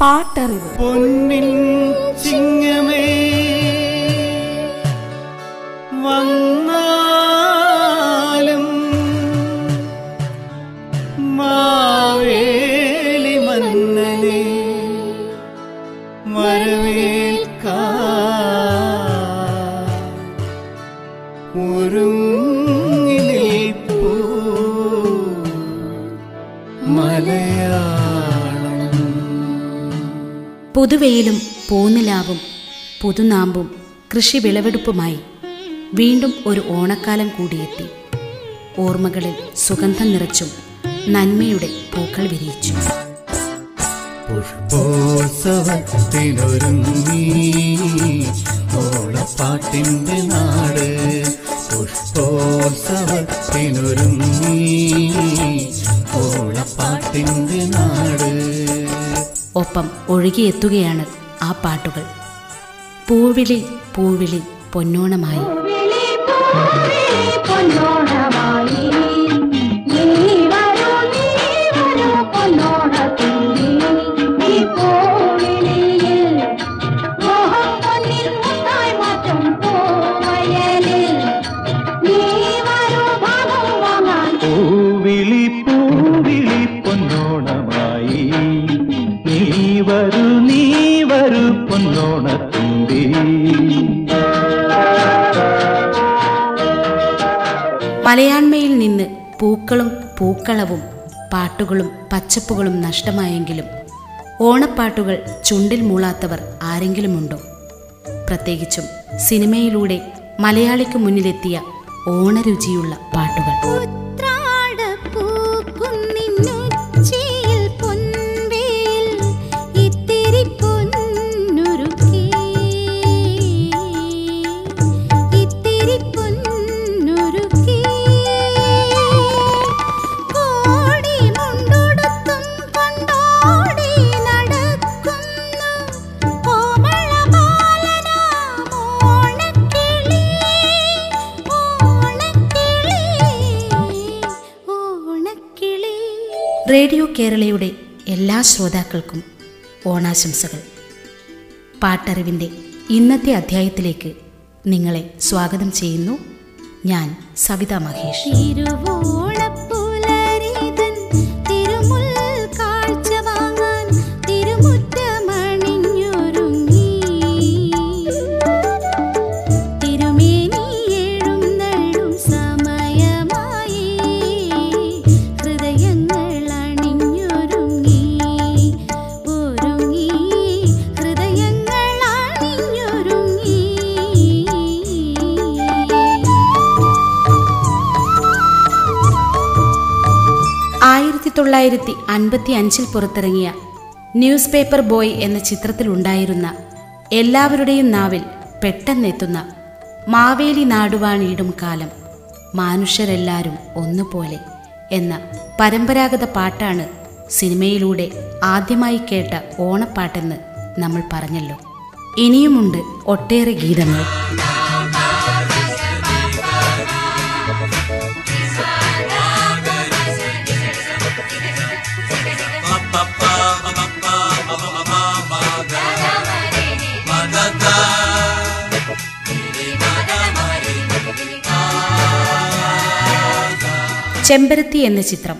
പാട്ടറിവ്. പൊന്നിൻ ചിങ്ങമേ പുതുവെയിലും പൂനിലാവും പുതുനാമ്പും കൃഷി വിളവെടുപ്പുമായി വീണ്ടും ഒരു ഓണക്കാലം കൂടിയെത്തി. ഓർമ്മകളിൽ സുഗന്ധം നിറച്ചും നന്മയുടെ പൂക്കൾ വിരിയിച്ചു. പുഷ്പോത്സവത്തിനൊരുങ്ങി. ഓണപ്പാട്ടിന്റെ നാട് പുഷ്പോത്സവത്തിനൊരുങ്ങി. ഓണപ്പാട്ടിന്റെ നാട് ഒപ്പം ഒഴുകിയെത്തുകയാണ് ആ പാട്ടുകൾ. പൂവിളി പൂവിളി പൊന്നോണമായി. പൂവിളി പൂക്കളവും പാട്ടുകളും പച്ചപ്പുകളും നഷ്ടമായെങ്കിലും ഓണപ്പാട്ടുകൾ ചുണ്ടിൽ മൂളാത്തവർ ആരെങ്കിലുമുണ്ടോ? പ്രത്യേകിച്ചും സിനിമയിലൂടെ മലയാളിക്ക് മുന്നിലെത്തിയ ഓണരുചിയുള്ള പാട്ടുകൾ. റേഡിയോ കേരളയുടെ എല്ലാ ശ്രോതാക്കൾക്കും ഓണാശംസകൾ. പാട്ടറിവിന്റെ ഇന്നത്തെ അധ്യായത്തിലേക്ക് നിങ്ങളെ സ്വാഗതം ചെയ്യുന്നു. ഞാൻ സവിത മഹേഷ്. ആയിരത്തി തൊള്ളായിരത്തി അൻപത്തി അഞ്ചിൽ പുറത്തിറങ്ങിയ ന്യൂസ് പേപ്പർ ബോയ് എന്ന ചിത്രത്തിലുണ്ടായിരുന്ന എല്ലാവരുടെയും നാവിൽ പെട്ടെന്നെത്തുന്ന മാവേലി നാടുവാണിയിടും കാലം മനുഷ്യരെല്ലാവരും ഒന്നുപോലെ എന്ന പരമ്പരാഗത പാട്ടാണ് സിനിമയിലൂടെ ആദ്യമായി കേട്ട ഓണപ്പാട്ടെന്ന് നമ്മൾ പറഞ്ഞല്ലോ. ഇനിയുമുണ്ട് ഒട്ടേറെ ഗീതങ്ങൾ. ചെമ്പരത്തി എന്ന ചിത്രം.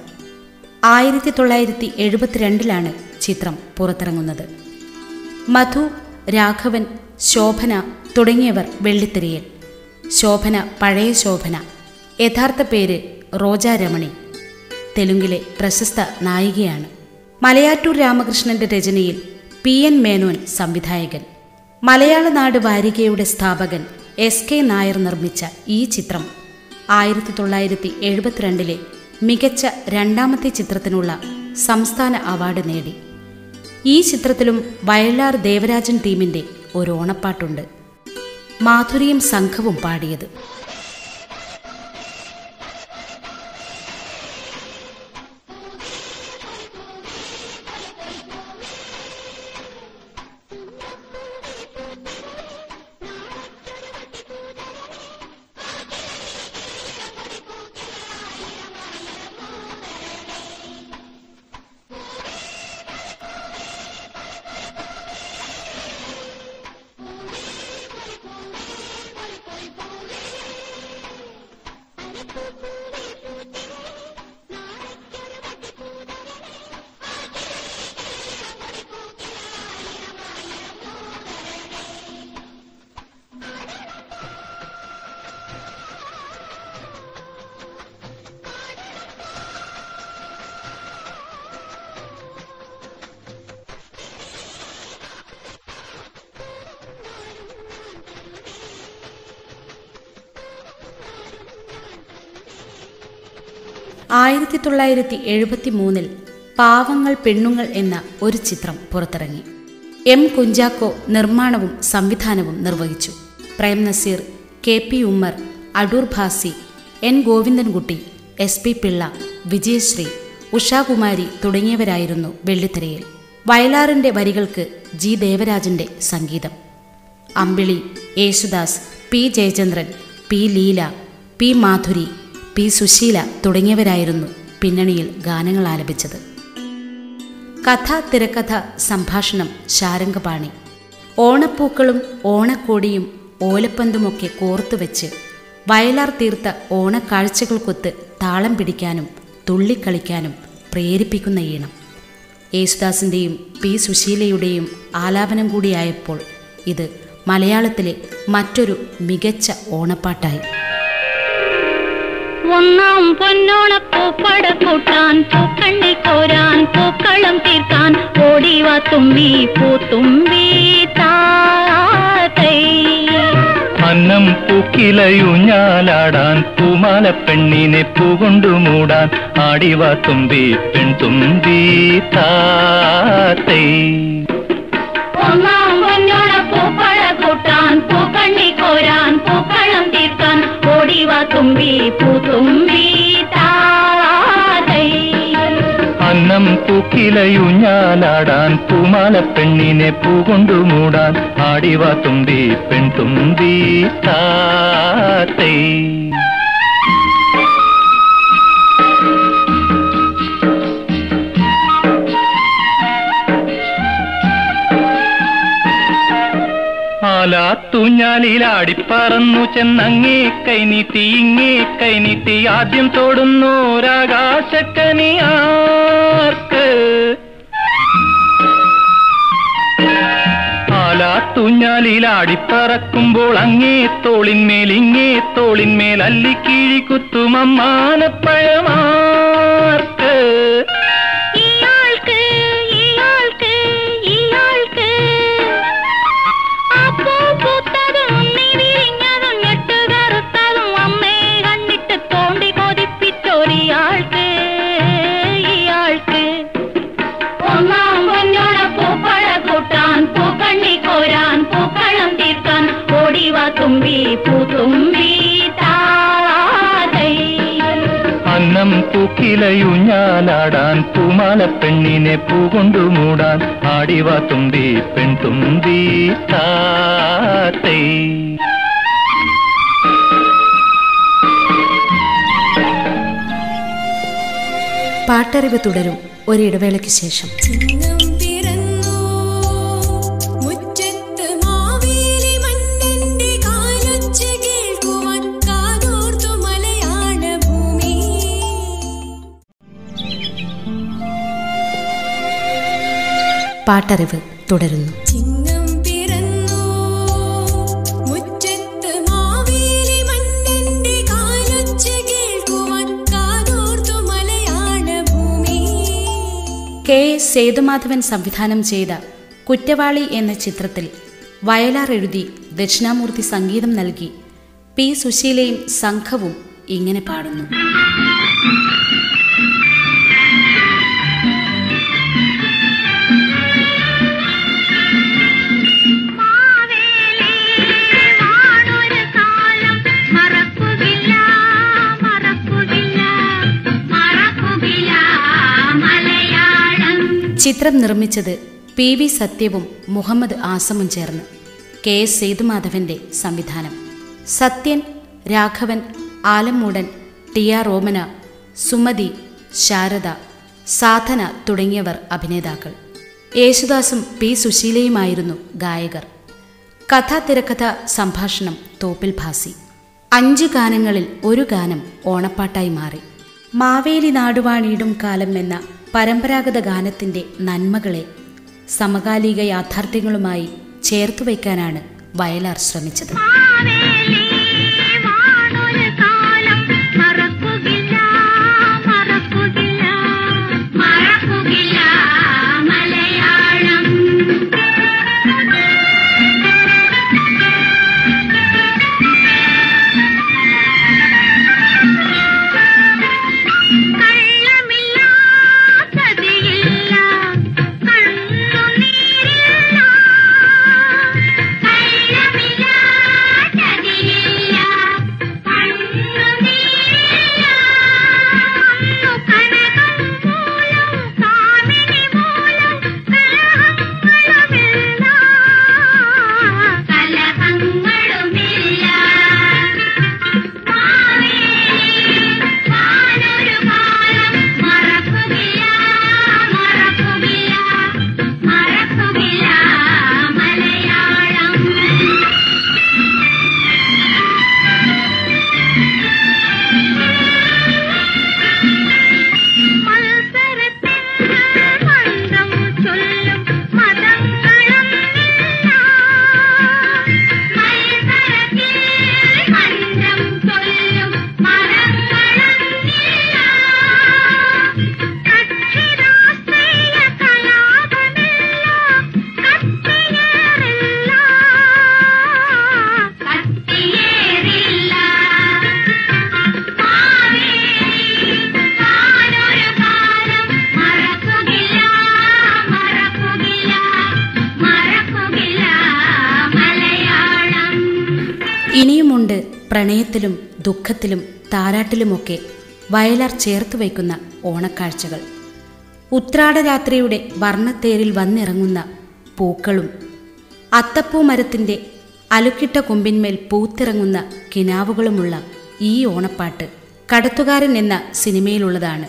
ആയിരത്തി തൊള്ളായിരത്തി എഴുപത്തിരണ്ടിലാണ് ചിത്രം പുറത്തിറങ്ങുന്നത്. മധു രാഘവൻ ശോഭന തുടങ്ങിയവർ വെള്ളിത്തിരയിൽ. ശോഭന പഴയ ശോഭന. യഥാർത്ഥ പേര് റോജ രമണി. തെലുങ്കിലെ പ്രശസ്ത നായികയാണ്. മലയാറ്റൂർ രാമകൃഷ്ണന്റെ രചനയിൽ പി എൻ മേനോൻ സംവിധായകൻ. മലയാള നാട് വാരികയുടെ സ്ഥാപകൻ എസ് കെ നായർ നിർമ്മിച്ച ഈ ചിത്രം ആയിരത്തി തൊള്ളായിരത്തി എഴുപത്തിരണ്ടിലെ മികച്ച രണ്ടാമത്തെ ചിത്രത്തിനുള്ള സംസ്ഥാന അവാർഡ് നേടി. ഈ ചിത്രത്തിലും വയലാർ ദേവരാജൻ ടീമിന്റെ ഒരു ഓണപ്പാട്ടുണ്ട്. മാധുരിയും സംഘവും പാടിയത്. ആയിരത്തി തൊള്ളായിരത്തി എഴുപത്തി മൂന്നിൽ പാവങ്ങൾ പെണ്ണുങ്ങൾ എന്ന ഒരു ചിത്രം പുറത്തിറങ്ങി. എം കുഞ്ചാക്കോ നിർമ്മാണവും സംവിധാനവും നിർവഹിച്ചു. Prem Nazir K P Ummer Adoor Bhasi N Govindankutty S P Pillai Vijayasree Ushakumari തുടങ്ങിയവരായിരുന്നു വെള്ളിത്തിരയിൽ. വയലാറിന്റെ വരികൾക്ക് ജി ദേവരാജന്റെ സംഗീതം. Ambili Yesudas P Jayachandran P Leela P Madhuri P Susheela തുടങ്ങിയവരായിരുന്നു പിന്നണിയിൽ ഗാനങ്ങൾ ആലപിച്ചത്. കഥ തിരക്കഥ സംഭാഷണം ശാരംഗപാണി. ഓണപ്പൂക്കളും ഓണക്കോടിയും ഓലപ്പന്തുമൊക്കെ കോർത്തുവെച്ച് വയലാർ തീർത്ത ഓണക്കാഴ്ചകൾക്കൊത്ത് താളം പിടിക്കാനും തുള്ളിക്കളിക്കാനും പ്രേരിപ്പിക്കുന്ന ഈണം. യേശുദാസിന്റെയും പി സുശീലയുടെയും ആലാപനം കൂടിയായപ്പോൾ ഇത് മലയാളത്തിലെ മറ്റൊരു മികച്ച ഓണപ്പാട്ടായി. ഒന്നാം പൊന്നോണപ്പൂപ്പട കൂട്ടാൻ പൂക്കണ്ണി കോരാൻ പൂക്കളം തീർക്കാൻ ഓടിവാ തുമ്പി പൂത്തുമ്പി താത്തൈ. അന്നം പൂക്കിലയുഞ്ഞാലാടാൻ പൂമാല പെണ്ണിനെ പൂകൊണ്ടു മൂടാൻ ആടിവ തുമ്പി പെൺതുമ്പി താത്തൈ. ഒന്നാം ഓടിവാ തുമ്പി പൂത്തുമ്പി താതൈ അന്നം പൂക്കിലയുഞ്ഞാലാടാൻ പൂമാല പെണ്ണിനെ പൂകൊണ്ടു മൂടാൻ ആടിവ തുമ്പി പെൺതുമ്പി താത്തൈ ആലാത്തുഞ്ഞാലിലാടിപ്പറന്നു ചെന്നങ്ങേ കൈനീട്ടി ഇങ്ങേ കൈനീട്ടി ആദ്യം തോടുന്നോരാകാശക്കനിയാർക്ക് ആലാത്തുഞ്ഞാലിലാടിപ്പറക്കുമ്പോൾ അങ്ങേ തോളിന്മേൽ ഇങ്ങേ തോളിന്മേൽ അല്ലിക്കീഴി കുത്തുമമ്മാനപ്പഴമാർക്ക് അന്നം പൂക്കിലയുഞ്ഞാലാടാൻ പൂമാല പെണ്ണിനെ പൂകൊണ്ടു മൂടാൻ ആടിവ തുമ്പി പെൺതുമ്പി താത്തൈ. പാട്ടറിവ് തുടരും ഒരിടവേളയ്ക്ക് ശേഷം. മലയാള തുടരുന്നു കെ എസ് സേതുമാധവൻ സംവിധാനം ചെയ്ത കുറ്റവാളി എന്ന ചിത്രത്തിൽ വയലാർ എഴുതി ദക്ഷിണാമൂർത്തി സംഗീതം നൽകി പി സുശീലയും സംഘവും ഇങ്ങനെ പാടുന്നു. ചിത്രം നിർമ്മിച്ചത് പി വി സത്യവും മുഹമ്മദ് ആസമും ചേർന്ന്. കെ എസ് സേതുമാധവന്റെ സംവിധാനം. സത്യൻ രാഘവൻ ആലമ്മൂടൻ ടി ആർ റോമന സുമതി ശാരദ സാധന തുടങ്ങിയവർ അഭിനേതാക്കൾ. യേശുദാസും പി സുശീലയുമായിരുന്നു ഗായകർ. കഥാ തിരക്കഥ സംഭാഷണം തോപ്പിൽ ഭാസി. അഞ്ച് ഗാനങ്ങളിൽ ഒരു ഗാനം ഓണപ്പാട്ടായി മാറി. മാവേലി നാടുവാണിയിടും കാലം എന്ന പരമ്പരാഗത ഗാനത്തിന്റെ നന്മകളെ സമകാലിക യാഥാർത്ഥ്യങ്ങളുമായി ചേർത്തു വയ്ക്കാനാണ് വയലാർ ശ്രമിച്ചത്. പ്രണയത്തിലും ദുഃഖത്തിലും താരാട്ടിലുമൊക്കെ വയലാർ ചേർത്ത് വയ്ക്കുന്ന ഓണക്കാഴ്ചകൾ. ഉത്രാടരാത്രിയുടെ വർണത്തേരിൽ വന്നിറങ്ങുന്ന പൂക്കളും അത്തപ്പൂ മരത്തിന്റെ അലുക്കിട്ട കൊമ്പിന്മേൽ പൂത്തിറങ്ങുന്ന കിനാവുകളുമുള്ള ഈ ഓണപ്പാട്ട് കടത്തുകാരൻ എന്ന സിനിമയിലുള്ളതാണ്.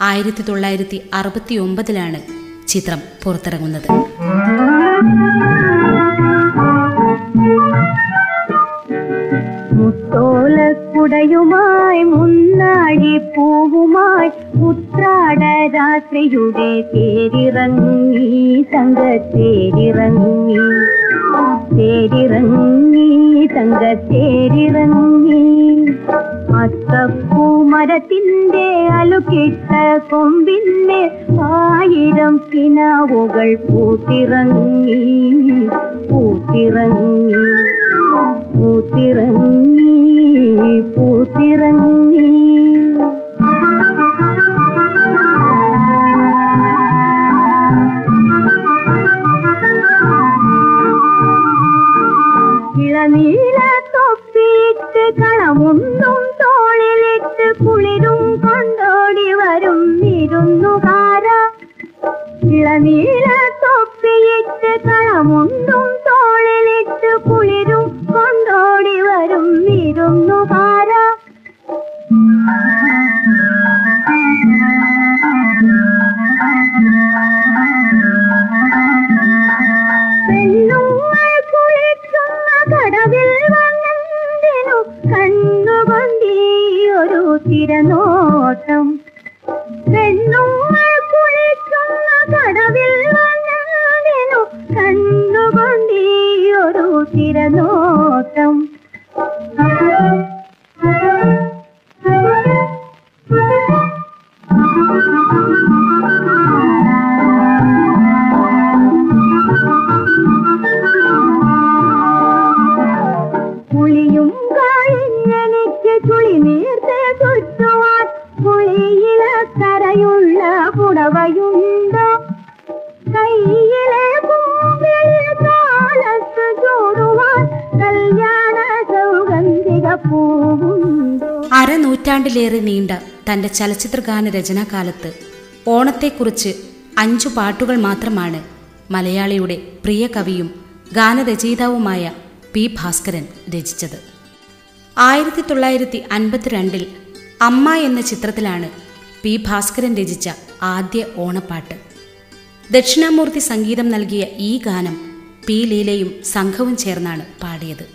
ആയിരത്തി തൊള്ളായിരത്തി അറുപത്തി ഒമ്പതിലാണ് ചിത്രം പുറത്തിറങ്ങുന്നത്. ഒരു തിരനോട്ടം കരയുള്ള പുടവയുണ്ടോ? കയ്യിലെ കാലത്ത് ചൂടുവാൻ കല്യാണ സൗഗന്ധിക അരനൂറ്റാണ്ടിലേറെ നീണ്ട തന്റെ ചലച്ചിത്ര ചലച്ചിത്രഗാന രചനാകാലത്ത് ഓണത്തെക്കുറിച്ച് അഞ്ചു പാട്ടുകൾ മാത്രമാണ് മലയാളിയുടെ പ്രിയ കവിയും ഗാനരചയിതാവുമായ പി ഭാസ്കരൻ രചിച്ചത്. ആയിരത്തി തൊള്ളായിരത്തി അൻപത്തിരണ്ടിൽ അമ്മ എന്ന ചിത്രത്തിലാണ് പി ഭാസ്കരൻ രചിച്ച ആദ്യ ഓണപ്പാട്ട്. ദക്ഷിണാമൂർത്തി സംഗീതം നൽകിയ ഈ ഗാനം പി ലീലയും സംഘവും ചേർന്നാണ് പാടിയത്.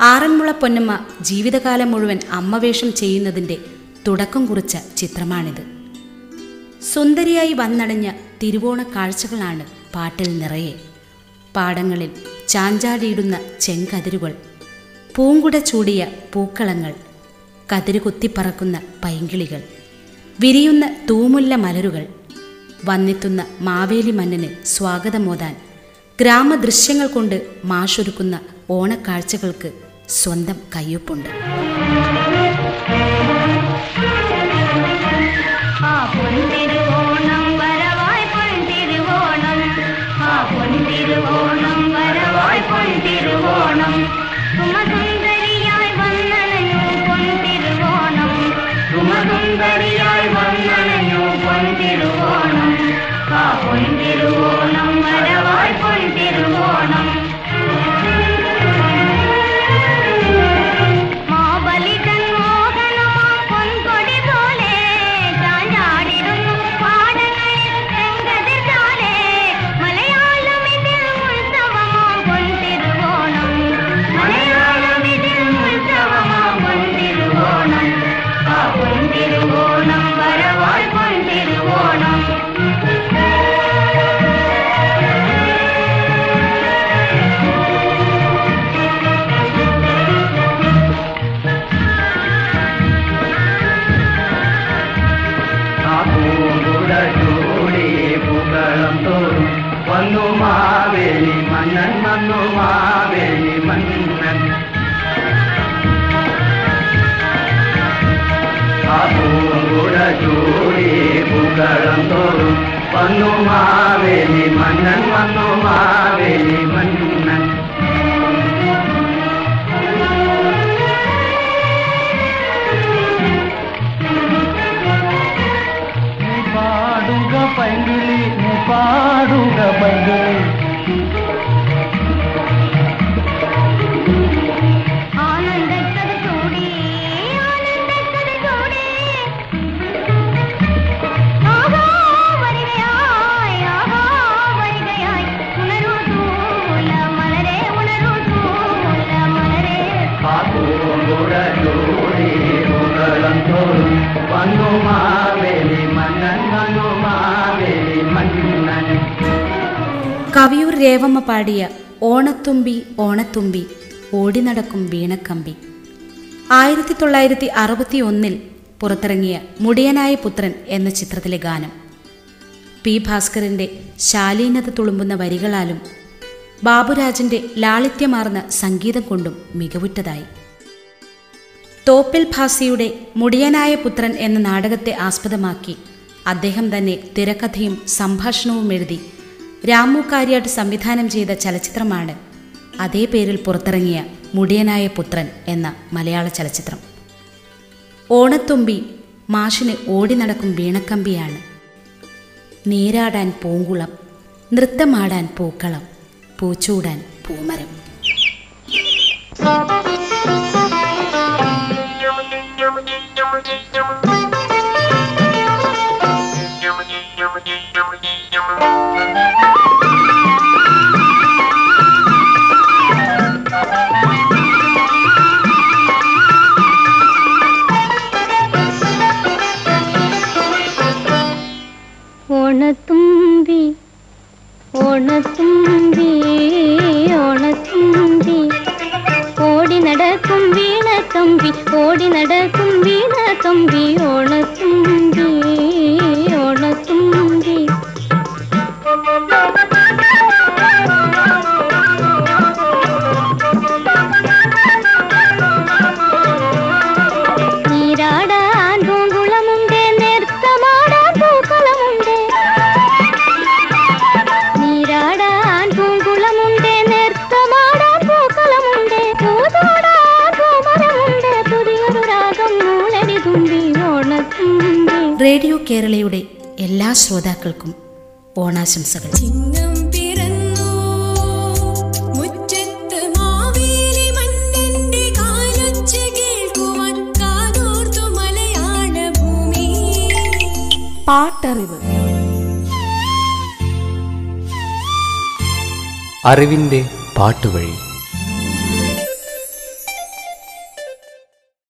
ആറന്മുള പൊന്നമ്മ ജീവിതകാലം മുഴുവൻ അമ്മവേഷം ചെയ്യുന്നതിന്റെ തുടക്കം കുറിച്ച ചിത്രമാണിത്. സുന്ദരിയായി വന്നടഞ്ഞ തിരുവോണ കാഴ്ചകളാണ് പാട്ടിൽ നിറയെ. പാടങ്ങളിൽ ചാഞ്ചാടിയിടുന്ന ചെങ്കതിരുകൾ പൂങ്കുട ചൂടിയ പൂക്കളങ്ങൾ കതിരുകുത്തിപ്പറക്കുന്ന പൈങ്കിളികൾ വിരിയുന്ന തൂമുല്ല മലരുകൾ വന്നെത്തുന്ന മാവേലി മന്നന് സ്വാഗതമോതാൻ ഗ്രാമദൃശ്യങ്ങൾ കൊണ്ട് മാഷൊരുക്കുന്ന ഓണക്കാഴ്ചകൾക്ക് സ്വന്തം കയ്യൊപ്പുണ്ട്. ગુરુ પનુ મારે મનન મનુ મારે. വണ്ടൂർ രേവമ്മ പാടിയ ഓണത്തുമ്പി ഓണത്തുമ്പി ഓടി നടക്കും വീണക്കമ്പി. ആയിരത്തി തൊള്ളായിരത്തി അറുപത്തി ഒന്നിൽ പുറത്തിറങ്ങിയ മുടിയനായ പുത്രൻ എന്ന ചിത്രത്തിലെ ഗാനം. പി ഭാസ്കറിന്റെ ശാലീനത തുളുമ്പുന്ന വരികളാലും ബാബുരാജിന്റെ ലാളിത്യമാർന്ന സംഗീതം കൊണ്ടും മികവുറ്റതായി. തോപ്പിൽ ഭാസിയുടെ മുടിയനായ പുത്രൻ എന്ന നാടകത്തെ ആസ്പദമാക്കി അദ്ദേഹം തന്നെ തിരക്കഥയും സംഭാഷണവും എഴുതി രാമു കാര്യാട്ട് സംവിധാനം ചെയ്ത ചലച്ചിത്രമാണ്. അതേ പേരിൽ പുറത്തിറങ്ങിയ മുടിയനായ പുത്രൻ എന്ന മലയാള ചലച്ചിത്രം. ഓണത്തുമ്പി മാഷിന് ഓടി നടക്കും വീണക്കമ്പിയാണ്. നീരാടാൻ പൂങ്കുളം നൃത്തമാടാൻ പൂക്കളം പൂച്ചൂടാൻ പൂമരം. ഓണത്തുമ്പി റേഡിയോ കേരളയുടെ എല്ലാ ശ്രോതാക്കൾക്കും ഓണാശംസകൾ. പാട്ടറിവ്. അറിവിന്റെ പാട്ടുവഴി